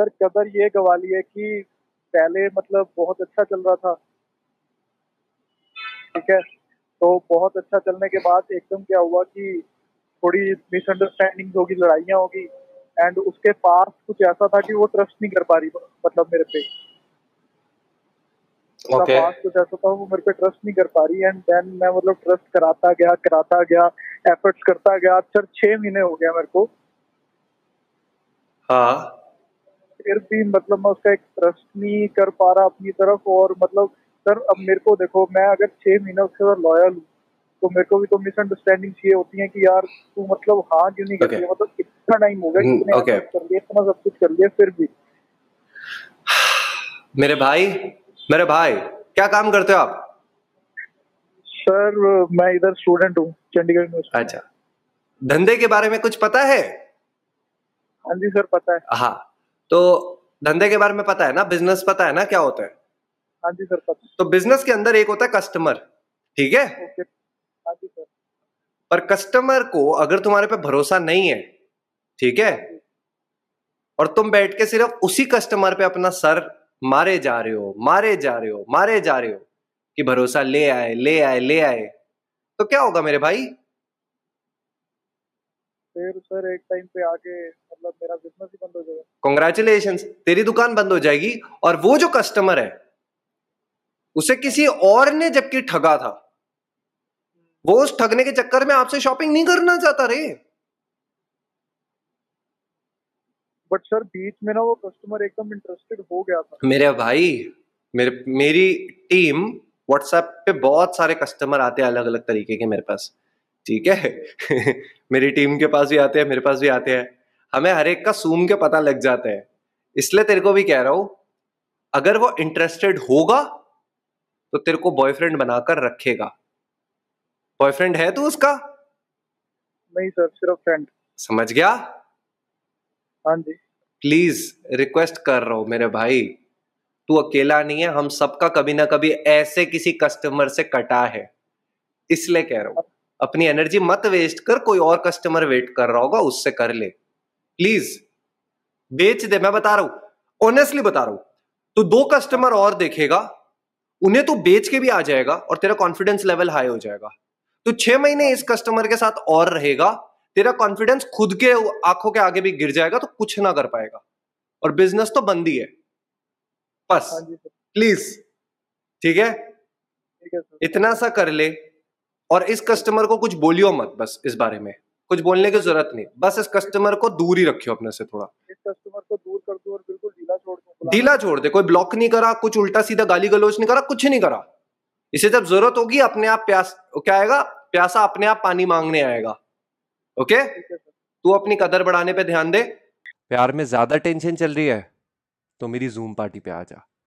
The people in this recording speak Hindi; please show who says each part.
Speaker 1: सर कदर ये गवा ली है कि पहले मतलब बहुत अच्छा चल रहा था। ठीक है? तो बहुत अच्छा चलने के बाद एकदम क्या हुआ कि थोड़ी मिसअंडरस्टैंडिंग होगी लड़ाइयाँ होगी एंड उसके पास कुछ ऐसा था कि वो ट्रस्ट नहीं कर पा रही मतलब मेरे पे। उसका पास कुछ ऐसा था वो मेरे पे ट्रस्ट नहीं कर पा रही एंड देन मैं मतलब ट्रस्ट कराता गया कराता गया एफर्ट्स करता गया। सर छह महीने हो गया मेरे को।
Speaker 2: हाँ।
Speaker 1: फिर भी मतलब मैं उसका एक ट्रस्ट नहीं कर पा रहा अपनी तरफ़ और मतलब सर अब मेरे को देखो मैं अगर छह महीने उसके साथ लॉयल हूँ तो मेरे को भी तो मिसअंडरस्टैंडिंग चाहिए होती है कि यार तू मतलब हाँ क्यों नहीं कर
Speaker 2: Okay.
Speaker 1: रही है? मतलब इतना टाइम हो गया
Speaker 2: हम्म,
Speaker 1: कि
Speaker 2: okay.
Speaker 1: कर लिया इतना सब कुछ कर लिया फिर भी.
Speaker 2: मेरे भाई मेरे भाई क्या काम करते हो आप?
Speaker 1: सर मैं इधर स्टूडेंट हूँ चंडीगढ़ यूनिवर्सिटी
Speaker 2: अच्छा। धंधे के बारे में कुछ पता है?
Speaker 1: हाँ जी सर पता है।
Speaker 2: हाँ। तो धंधे के बारे में पता है ना? बिज़नेस पता है ना क्या होता है?
Speaker 1: हाँ जी सर पता
Speaker 2: तो बिज़नेस के अंदर एक होता है कस्टमर ठीक है?
Speaker 1: है जी सर।
Speaker 2: पर कस्टमर को अगर तुम्हारे पे भरोसा नहीं है ठीक है? और तुम बैठ के सिर्फ़ उसी कस्टमर पे अपना सर मारे जा रहे हो मारे जा रहे हो मारे जा रहे हो कि भरोसा ले आए ले आए ले आए तो क्या होगा मेरे भाई?
Speaker 1: फिर सर एक टाइम पे आके मतलब मेरा बिज़नेस ही बंद हो जाएगा।
Speaker 2: कॉन्ग्रेचुलेशन तेरी दुकान बंद हो जाएगी और वो जो कस्टमर है उसे किसी और ने जबकि ठगा था वो उस ठगने के चक्कर में आपसे शॉपिंग नहीं करना चाहता रे।
Speaker 1: बट सर बीच में ना वो कस्टमर एकदम इंटरेस्टेड हो गया था।
Speaker 2: मेरे भाई मेरे मेरी टीम व्हाट्सएप पे बहुत सारे कस्टमर आते हैं अलग अलग तरीके के मेरे पास। ठीक है? मेरी टीम के पास भी आते हैं मेरे पास भी आते हैं। हमें हर एक का सूम के पता लग जाता है। इसलिए तेरे को भी कह रहा हूँ अगर वो इंटरेस्टेड होगा तो तेरे को बॉयफ्रेंड बनाकर रखेगा। बॉयफ्रेंड है तू उसका?
Speaker 1: नहीं सर सिर्फ़ फ्रेंड
Speaker 2: समझ गया?
Speaker 1: हाँ जी।
Speaker 2: प्लीज़ रिक्वेस्ट कर रहा हूँ मेरे भाई। तू अकेला नहीं है हम सबका कभी ना कभी ऐसे किसी कस्टमर से कटा है। इसलिए कह रहा हूँ। अपनी एनर्जी मत वेस्ट कर कोई और कस्टमर वेट कर रहा होगा उससे कर ले। प्लीज़ बेच दे मैं बता रहा हूँ। ऑनेस्टली बता रहा हूँ। तू दो कस्टमर और देखेगा उन्हें तो बेच के भी आ जाएगा और तेरा कॉन्फिडेंस लेवल हाई हो जाएगा। तो छह महीने इस कस्टमर के साथ और रहेगा तेरा कॉन्फिडेंस खुद के आँखों के आगे भी गिर जाएगा तो कुछ ना कर पाएगा। और बिज़नेस तो बंद ही है। बस। प्लीज़ ठीक है?
Speaker 1: ठीक है
Speaker 2: इतना सा कर ले। और इस कस्टमर को कुछ बोलियो मत बस इस बारे में। कुछ बोलने की ज़रूरत नहीं। बस इस कस्टमर को दूर ही रखियो अपने से थोड़ा।
Speaker 1: इस कस्टमर को दूर कर दूँ और बिल्कुल ढीला छोड़ दूँ
Speaker 2: ढीला छोड़ दे कोई ब्लॉक नहीं करा कुछ उल्टा सीधा गाली गलोच नहीं करा कुछ नहीं करा। इसे जब ज़रूरत होगी अपने आप प्यास क्या आएगा? प्यासा अपने आप पानी मांगने आएगा। ओके? तू अपनी कदर बढ़ाने पे ध्यान दे। प्यार में ज़्यादा टेंशन चल रही है तो मेरी जूम पार्टी पे आ जा।